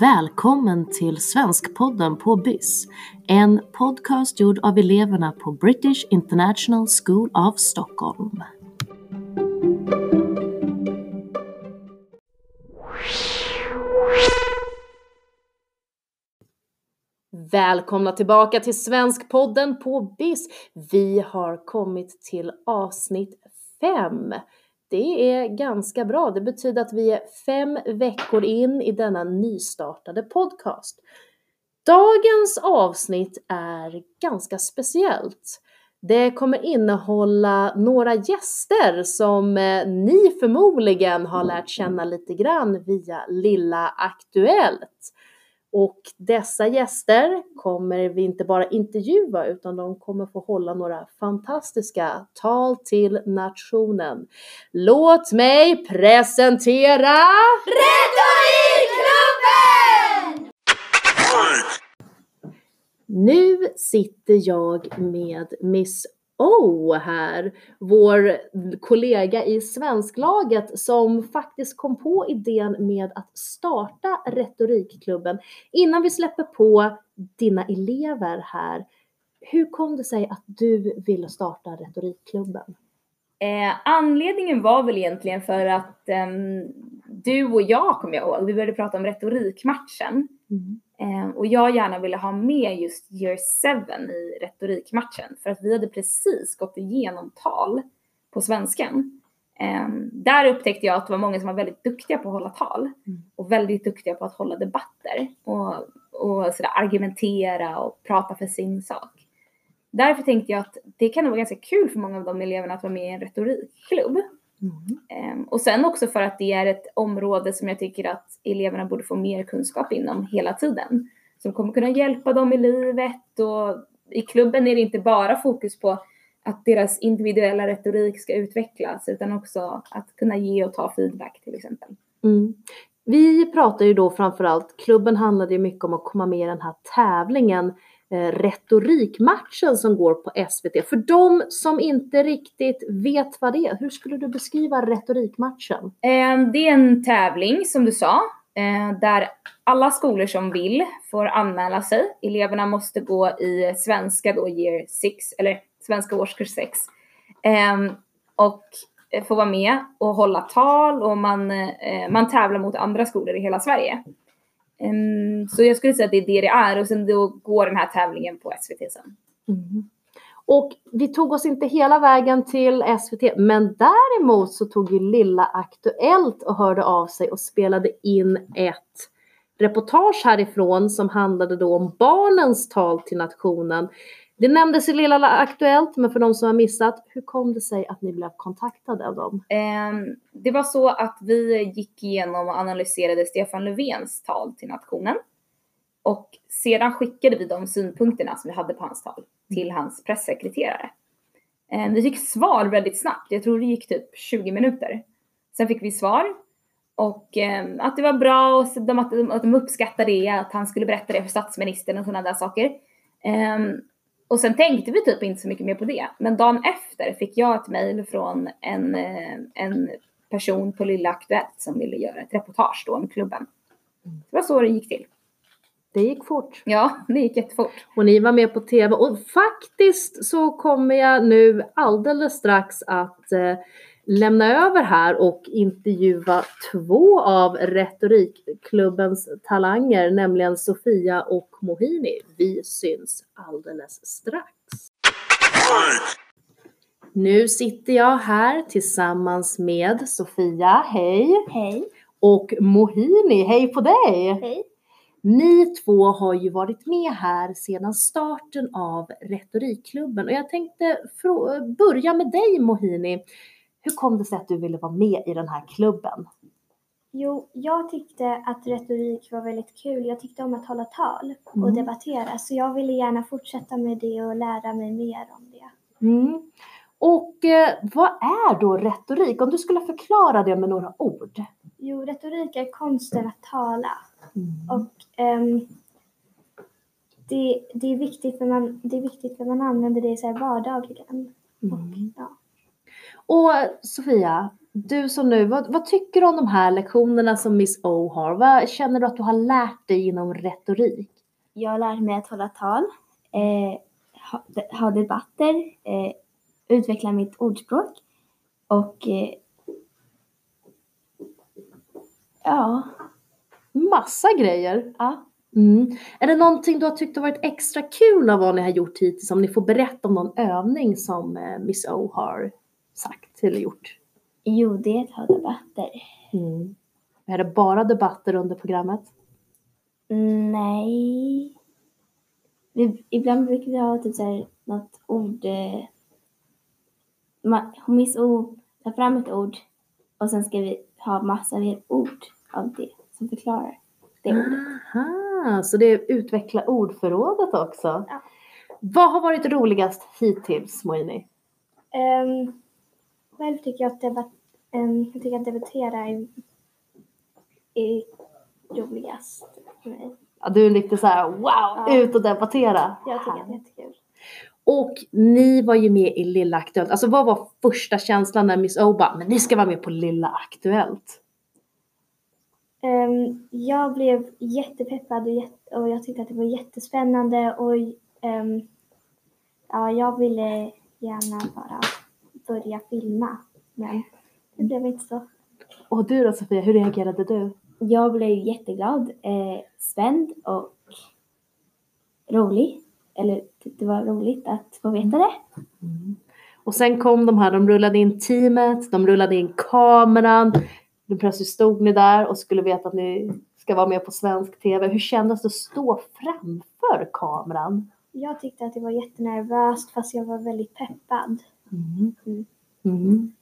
Välkommen till Svenskpodden på BIS. En podcast gjord av eleverna på British International School of Stockholm. Välkomna tillbaka till Svenskpodden på BIS. Vi har kommit till avsnitt 5. Det är ganska bra. Det betyder att vi är fem veckor in i denna nystartade podcast. Dagens avsnitt är ganska speciellt. Det kommer innehålla några gäster som eh, ni förmodligen har lärt känna lite grann via Lilla Aktuellt. Och dessa gäster kommer vi inte bara intervjua utan de kommer få hålla några fantastiska tal till nationen. Låt mig presentera Retorikklubben! Nu sitter jag med Miss O här, vår kollega i svensklaget som faktiskt kom på idén med att starta Retorikklubben. Innan vi släpper på dina elever här, hur kom det sig att du ville starta Retorikklubben? Eh, anledningen var väl egentligen för att eh, du och jag, kommer jag ihåg, vi började prata om retorikmatchen. Mm. Eh, och jag gärna ville ha med just year 7 i retorikmatchen för att vi hade precis gått igenom tal på svenskan. Eh, där upptäckte jag att det var många som var väldigt duktiga på att hålla tal mm. och väldigt duktiga på att hålla debatter och, och sådär argumentera och prata för sin sak. Därför tänkte jag att det kan nog vara ganska kul för många av de eleverna att vara med i en retorikklubb. Mm. Ehm, och sen också för att det är ett område som jag tycker att eleverna borde få mer kunskap inom hela tiden. Som kommer kunna hjälpa dem i livet och i klubben är det inte bara fokus på att deras individuella retorik ska utvecklas utan också att kunna ge och ta feedback till exempel. Mm. Vi pratar ju då framförallt, klubben handlade ju mycket om att komma med i den här tävlingen Eh, retorikmatchen som går på SVT. För de som inte riktigt vet vad det är, hur skulle du beskriva retorikmatchen? Ehm, det är en tävling som du sa, eh, där alla skolor som vill får anmäla sig. Eleverna måste gå i svenska då year 6, eller svenska årskurs 6. Ehm, och eh, få vara med och hålla tal och man, man tävlar mot andra skolor i hela Sverige. Um, så jag skulle säga att det är det det är och sen då går den här tävlingen på SVT sen. Mm. Och vi tog oss inte hela vägen till SVT, men däremot så tog ju Lilla Aktuellt och hörde av sig och spelade in ett reportage härifrån som handlade då om barnens tal till nationen. Det nämndes i Lilla Aktuellt, men för de som har missat, hur kom det sig att ni blev kontaktade av dem? Um, det var så att vi gick igenom och analyserade Stefan Löfvens tal till nationen. Och sedan skickade vi de synpunkterna som vi hade på hans tal till hans pressekreterare. Um, vi fick svar väldigt snabbt, jag tror det gick typ 20 minuter. Sen fick vi svar och um, att det var bra och de, att, de, att de uppskattade det, att han skulle berätta det för statsministern och sådana där saker. Um, och sen tänkte vi typ inte så mycket mer på det. Men dagen efter fick jag ett mail från en, eh, en person på Lilla Aktuellt som ville göra ett reportage då om klubben. Det var så det gick till. Det gick fort. Ja, det gick jättefort. Och ni var med på TV och faktiskt så kommer jag nu alldeles strax att eh, lämna över här och intervjua två av retorikklubbens talanger, nämligen Sofia och Mohini. Vi syns alldeles strax. Nu sitter jag här tillsammans med Sofia, hej! Hej! Och Mohini, hej på dig! Hej! Ni två har ju varit med här sedan starten av Retorikklubben och jag tänkte börja med dig Mohini. Hur kom det sig att du ville vara med i den här klubben? Jo, jag tyckte att retorik var väldigt kul. Jag tyckte om att hålla tal och mm. debattera, så jag ville gärna fortsätta med det och lära mig mer om det. Mm. Och eh, vad är då retorik? Om du skulle förklara det med några ord? Jo, retorik är konsten att tala. Mm. Och um, det, det, är viktigt för man, det är viktigt för man använder det så här vardagligen. Mm. Och, ja. Och Sofia, du som nu, vad, vad tycker du om de här lektionerna som Miss O har? Vad känner du att du har lärt dig inom retorik? Jag har lärt mig att hålla tal, eh, ha, ha debatter, eh, utveckla mitt ordspråk och eh, ja, Massa grejer. ja. Mm. Är det någonting du har tyckt har varit extra kul av vad ni har gjort hittills? Om ni får berätta om någon övning som eh, Miss O har sagt eller gjort? Jo, det är att ha debatter. Mm. Är det bara debatter under programmet? Nej. Vi, ibland brukar vi ha typ såhär något ord. Eh, Miss O tar fram ett ord och sen ska vi ha massa mer ord av det som förklarar det ordet. Aha, så det är utveckla ordförrådet också. Ja. Vad har varit roligast hittills, Moini? Um, själv tycker jag att, debat- ehm, jag tycker att debattera är, är roligast för mig. Ja, du är lite så här, wow, Ja. ut och debattera. Jag tycker att det är jättekul. Och ni var ju med i Lilla Aktuellt. Alltså vad var första känslan när Miss O bara, men ni ska vara med på Lilla Aktuellt? Ehm, jag blev jättepeppad och, jätte, och jag tyckte att det var jättespännande och ehm, ja, jag ville gärna bara börja filma. Men det blev inte så. Och du då Sofia, hur reagerade du? Jag blev jätteglad, eh, spänd och rolig. Eller det var roligt att få veta det. Och sen kom de här, de rullade in teamet, de rullade in kameran. Nu plötsligt stod ni där och skulle veta att ni ska vara med på svensk TV. Hur kändes det att stå framför kameran? Jag tyckte att det var jättenervöst fast jag var väldigt peppad. Mm. Mm. Mm.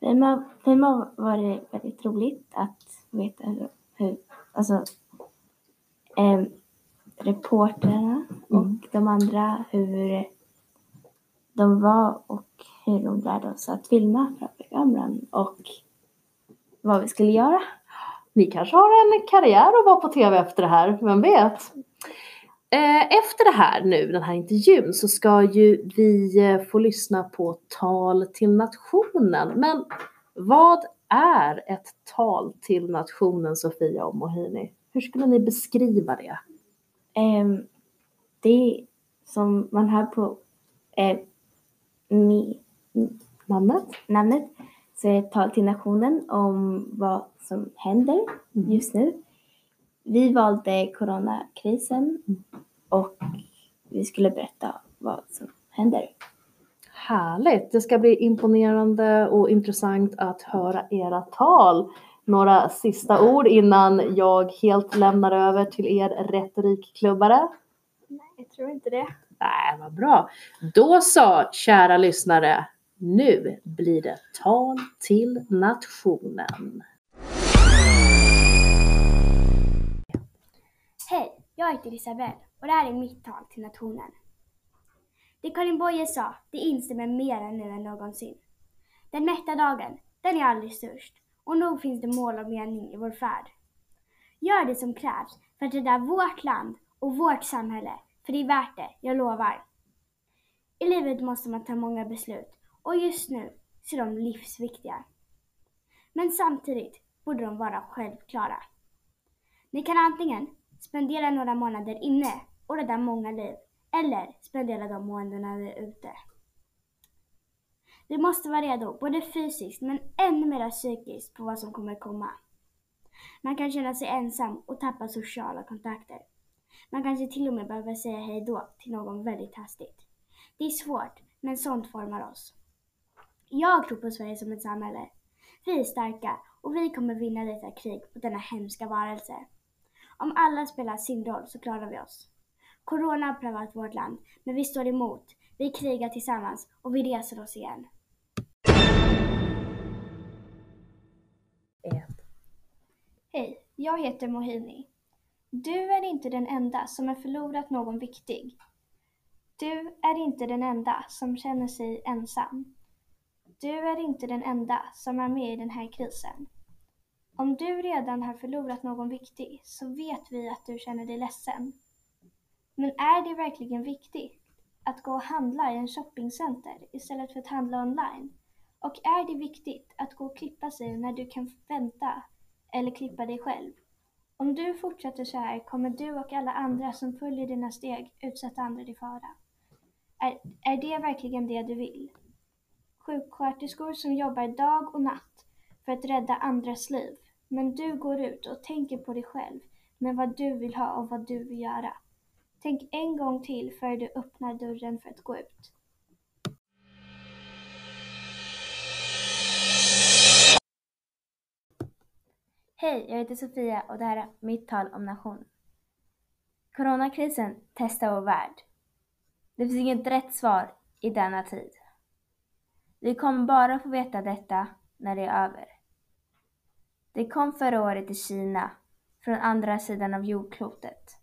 För mig, för mig var det väldigt roligt att veta hur, hur alltså, eh, reportrarna Mm. och de andra hur de var och hur de lärde oss att filma framför kameran och vad vi skulle göra. Ni kanske har en karriär att vara på TV efter det här, vem vet? Eh, Efter det här nu, den här intervjun, så ska ju vi eh, få lyssna på tal till nationen. Men vad är ett tal till nationen, Sofia och Mohini? Hur skulle ni beskriva det? Ehm, det som man hör på eh, mi, Namnet? namnet ett tal till nationen om vad som händer just nu. Vi valde coronakrisen och vi skulle berätta vad som händer. Härligt! Det ska bli imponerande och intressant att höra era tal. Några sista ord innan jag helt lämnar över till er retorikklubbare. Nej, jag tror inte det. Nej, vad bra. Då så, kära lyssnare. Nu blir det tal till nationen. Hej, jag heter Isabelle och det här är mitt tal till nationen. Det Karin Boye sa, det instämmer mer nu än någonsin. Den mätta dagen, den är aldrig störst och nog finns det mål och mening i vår färd. Gör det som krävs för att rädda vårt land och vårt samhälle, för det är värt det, jag lovar. I livet måste man ta många beslut och just nu så är de livsviktiga. Men samtidigt borde de vara självklara. Ni kan antingen spendera några månader inne och rädda många liv eller spendera de månaderna ute. Vi måste vara redo, både fysiskt men ännu mer psykiskt på vad som kommer komma. Man kan känna sig ensam och tappa sociala kontakter. Man kanske till och med behöver säga hej då till någon väldigt hastigt. Det är svårt, men sånt formar oss. Jag tror på Sverige som ett samhälle. Vi är starka och vi kommer vinna detta krig mot denna hemska varelse. Om alla spelar sin roll så klarar vi oss. Corona har prövat vårt land, men vi står emot. Vi krigar tillsammans och vi reser oss igen. Hej, jag heter Mohini. Du är inte den enda som har förlorat någon viktig. Du är inte den enda som känner sig ensam. Du är inte den enda som är med i den här krisen. Om du redan har förlorat någon viktig så vet vi att du känner dig ledsen. Men är det verkligen viktigt att gå och handla i en shoppingcenter istället för att handla online? Och är det viktigt att gå och klippa sig när du kan vänta eller klippa dig själv? Om du fortsätter så här kommer du och alla andra som följer dina steg utsätta andra i fara. Är, är det verkligen det du vill? Sjuksköterskor som jobbar dag och natt för att rädda andras liv. Men du går ut och tänker på dig själv med vad du vill ha och vad du vill göra. Tänk en gång till före du öppnar dörren för att gå ut. Hej, jag heter Sofia och det här är mitt tal om nation. Coronakrisen testar vår värld. Det finns inget rätt svar i denna tid. Vi kommer bara få veta detta när det är över. Det kom förra året i Kina, från andra sidan av jordklotet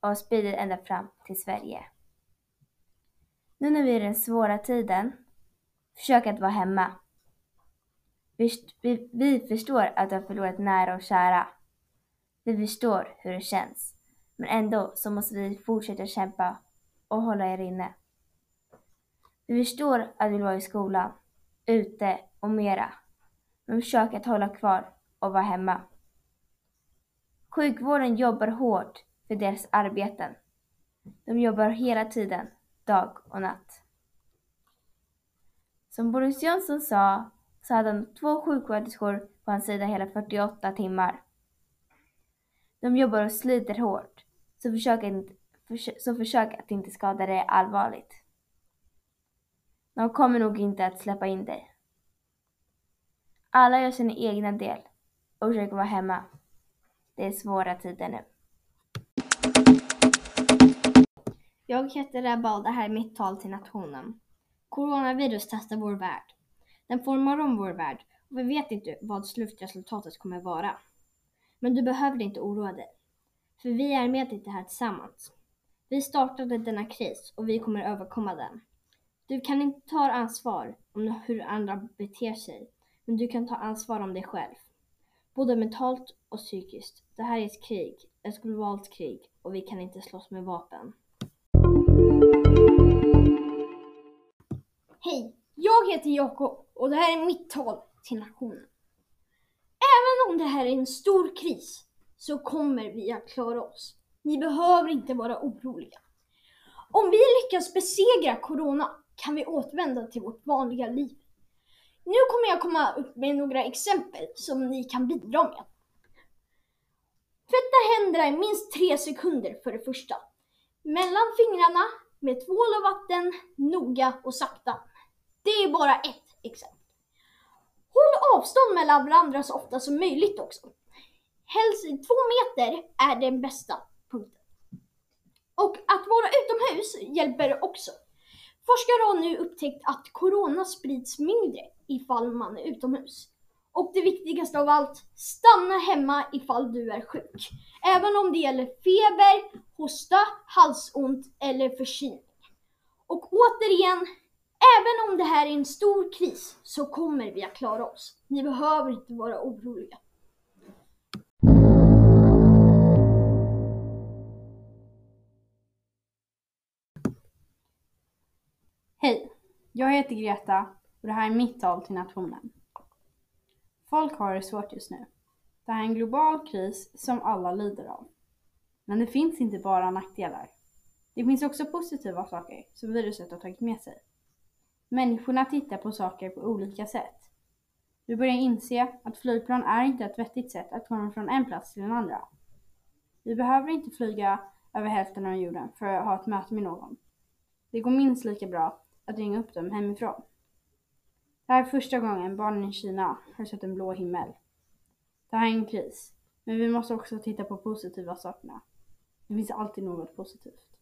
och sprider ända fram till Sverige. Nu när vi är i den svåra tiden, försök att vara hemma. Vi, vi, vi förstår att du har förlorat nära och kära. Vi förstår hur det känns. Men ändå så måste vi fortsätta kämpa och hålla er inne. Vi förstår att vi vill vara i skolan, ute och mera. Men försök att hålla kvar och vara hemma. Sjukvården jobbar hårt för deras arbeten. De jobbar hela tiden, dag och natt. Som Boris Johnson sa, så hade han två sjuksköterskor på hans sida hela 48 timmar. De jobbar och sliter hårt, så försök, inte, så försök att inte skada dig allvarligt. De kommer nog inte att släppa in dig. Alla gör sin egna del och försöker vara hemma. Det är svåra tider nu. Jag heter Ebba och det här är mitt tal till nationen. Coronavirus testar vår värld. Den formar om vår värld och vi vet inte vad slutresultatet kommer vara. Men du behöver inte oroa dig. För vi är med i det här tillsammans. Vi startade denna kris och vi kommer överkomma den. Du kan inte ta ansvar om hur andra beter sig, men du kan ta ansvar om dig själv. Både mentalt och psykiskt. Det här är ett krig, ett globalt krig och vi kan inte slåss med vapen. Hej, jag heter Jakob och det här är mitt tal till nationen. Även om det här är en stor kris så kommer vi att klara oss. Ni behöver inte vara oroliga. Om vi lyckas besegra corona kan vi återvända till vårt vanliga liv. Nu kommer jag komma upp med några exempel som ni kan bidra med. Tvätta händerna i minst tre sekunder för det första. Mellan fingrarna med tvål och vatten, noga och sakta. Det är bara ett exempel. Håll avstånd mellan varandra så ofta som möjligt också. Helst två meter är den bästa punkten. Och att vara utomhus hjälper också. Forskare har nu upptäckt att corona sprids mindre ifall man är utomhus. Och det viktigaste av allt, stanna hemma ifall du är sjuk. Även om det gäller feber, hosta, halsont eller förkylning. Och återigen, även om det här är en stor kris så kommer vi att klara oss. Ni behöver inte vara oroliga. Jag heter Greta och det här är mitt tal till nationen. Folk har det svårt just nu. Det här är en global kris som alla lider av. Men det finns inte bara nackdelar. Det finns också positiva saker som viruset har tagit med sig. Människorna tittar på saker på olika sätt. Vi börjar inse att flygplan är inte ett vettigt sätt att komma från en plats till en andra. Vi behöver inte flyga över hälften av jorden för att ha ett möte med någon. Det går minst lika bra att ringa upp dem hemifrån. Det här är första gången barnen i Kina har sett en blå himmel. Det här är en kris, men vi måste också titta på positiva sakerna. Det finns alltid något positivt.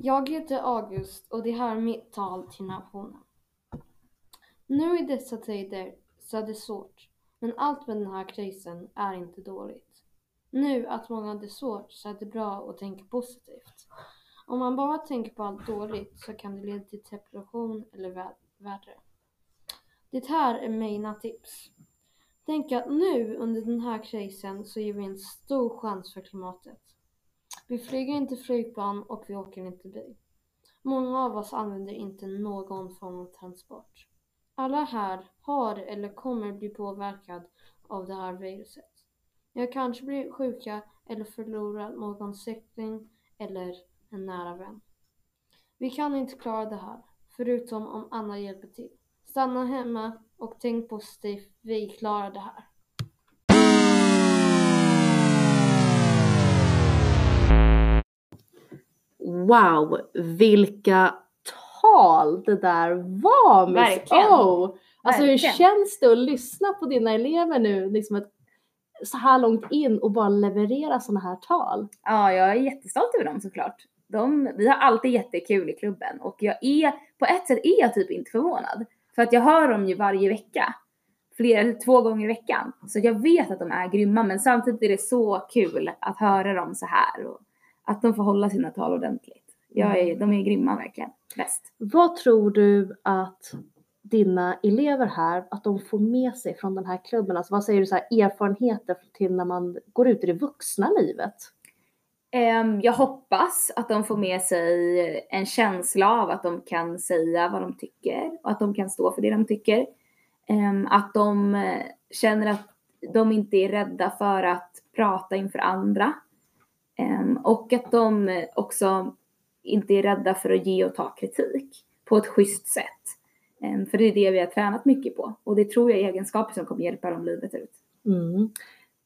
Jag heter August och det här är mitt tal till nationen. Nu i dessa tider så är det svårt, men allt med den här krisen är inte dåligt. Nu att många har det svårt så är det bra att tänka positivt. Om man bara tänker på allt dåligt så kan det leda till depression eller värre. Det här är mina tips. Tänk att nu under den här krisen så ger vi en stor chans för klimatet. Vi flyger inte flygplan och vi åker inte bil. Många av oss använder inte någon form av transport. Alla här har eller kommer bli påverkad av det här viruset. Jag kanske blir sjuka eller förlorar någon släkting eller en nära vän. Vi kan inte klara det här, förutom om Anna hjälper till. Stanna hemma och tänk positivt, vi klarar det här. Wow, vilka tal det där var Miss. O! Alltså hur känns det att lyssna på dina elever nu liksom ett, så här långt in och bara leverera sådana här tal? Ja, jag är jättestolt över dem såklart. De, vi har alltid jättekul i klubben och jag är, på ett sätt är jag typ inte förvånad. För att jag hör dem ju varje vecka. Flera, två gånger i veckan. Så jag vet att de är grymma men samtidigt är det så kul att höra dem så här och att de får hålla sina tal ordentligt. Jag är, de är grymma verkligen. Bäst. Vad tror du att dina elever här, att de får med sig från den här klubben? Alltså vad säger du så här erfarenheter till när man går ut i det vuxna livet? Ehm, jag hoppas att de får med sig en känsla av att de kan säga vad de tycker och att de kan stå för det de tycker. Ehm, att de eh, känner att de inte är rädda för att prata inför andra. Ehm, och att de också inte är rädda för att ge och ta kritik på ett schysst sätt. Ehm, för det är det vi har tränat mycket på och det tror jag är egenskaper som kommer hjälpa dem livet ut. Mm.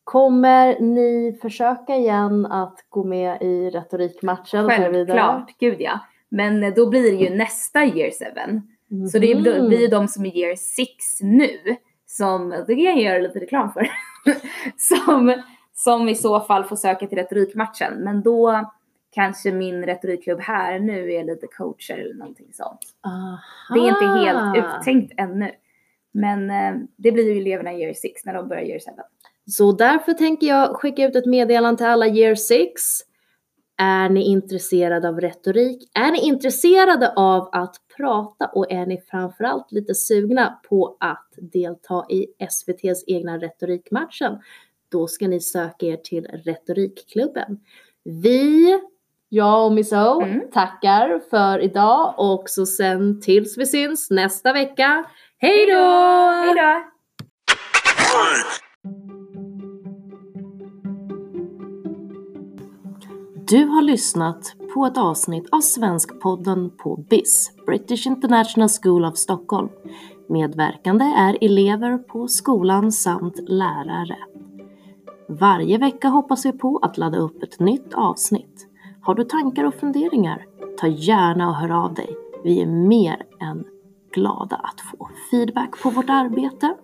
Kommer ni försöka igen att gå med i retorikmatchen? Självklart, gud ja. Men eh, då blir det ju nästa year 7. Så det Mhm. blir ju de som är year 6 nu som, det kan jag göra lite reklam för, som, som i så fall får söka till retorikmatchen. Men då kanske min retorikklubb här nu är lite coacher eller någonting sånt. Aha. Det är inte helt uttänkt ännu. Men eh, det blir ju eleverna i year 6 när de börjar year 7. Så därför tänker jag skicka ut ett meddelande till alla year 6. Är ni intresserade av retorik? Är ni intresserade av att prata och är ni framförallt lite sugna på att delta i SVTs egna retorikmatchen? Då ska ni söka er till Retorikklubben. Vi, jag och Miss O, Mm. tackar för idag och så sen tills vi syns nästa vecka. Hej då! Hej då! Du har lyssnat på ett avsnitt av Svenskpodden på BIS, British International School of Stockholm. Medverkande är elever på skolan samt lärare. Varje vecka hoppas vi på att ladda upp ett nytt avsnitt. Har du tankar och funderingar? Ta gärna och hör av dig. Vi är mer än glada att få feedback på vårt arbete.